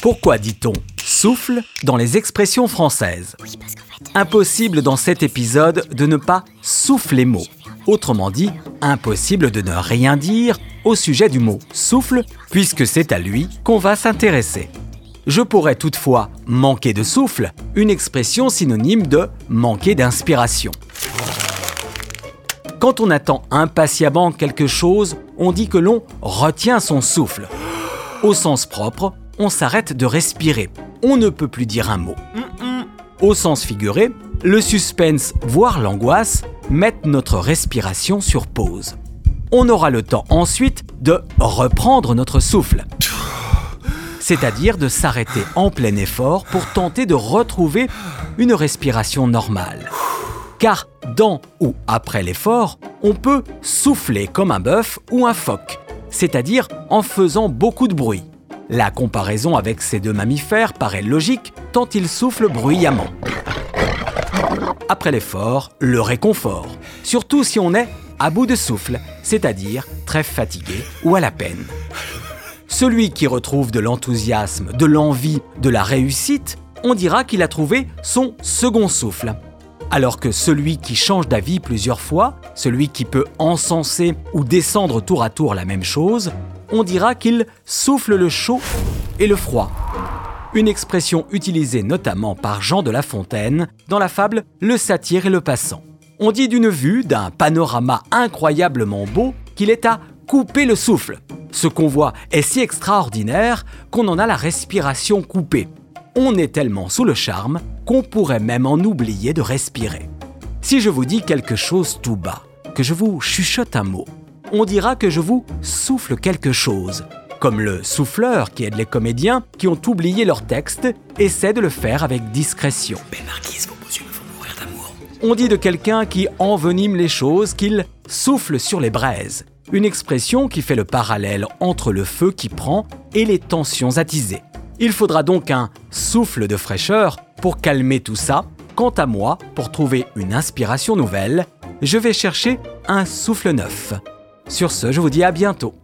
Pourquoi dit-on souffle dans les expressions françaises Impossible dans cet épisode de ne pas souffler mot. Autrement dit, impossible de ne rien dire au sujet du mot souffle, puisque c'est à lui qu'on va s'intéresser. Je pourrais toutefois manquer de souffle, une expression synonyme de manquer d'inspiration. Quand on attend impatiemment quelque chose, on dit que l'on retient son souffle. Au sens propre, on s'arrête de respirer. On ne peut plus dire un mot. Au sens figuré, le suspense, voire l'angoisse, mettent notre respiration sur pause. On aura le temps ensuite de reprendre notre souffle c'est-à-dire de s'arrêter en plein effort pour tenter de retrouver une respiration normale. Car dans ou après l'effort, on peut souffler comme un bœuf ou un phoque, c'est-à-dire en faisant beaucoup de bruit. La comparaison avec ces deux mammifères paraît logique tant ils soufflent bruyamment. Après l'effort, le réconfort, surtout si on est à bout de souffle, c'est-à-dire très fatigué ou à la peine. Celui qui retrouve de l'enthousiasme, de l'envie, de la réussite, on dira qu'il a trouvé son second souffle. Alors que celui qui change d'avis plusieurs fois, celui qui peut encenser ou descendre tour à tour la même chose, on dira qu'il souffle le chaud et le froid. Une expression utilisée notamment par Jean de La Fontaine dans la fable Le satyre et le passant. On dit d'une vue, d'un panorama incroyablement beau, qu'il est à couper le souffle. Ce qu'on voit est si extraordinaire qu'on en a la respiration coupée. On est tellement sous le charme qu'on pourrait même en oublier de respirer. Si je vous dis quelque chose tout bas, que je vous chuchote un mot, on dira que je vous souffle quelque chose, comme le souffleur qui aide les comédiens qui ont oublié leur texte essaie de le faire avec discrétion. Belle marquise, vos beaux yeux me font mourir d'amour. On dit de quelqu'un qui envenime les choses qu'il souffle sur les braises une expression qui fait le parallèle entre le feu qui prend et les tensions attisées. Il faudra donc un souffle de fraîcheur pour calmer tout ça. Quant à moi, pour trouver une inspiration nouvelle, je vais chercher un souffle neuf. Sur ce, je vous dis à bientôt.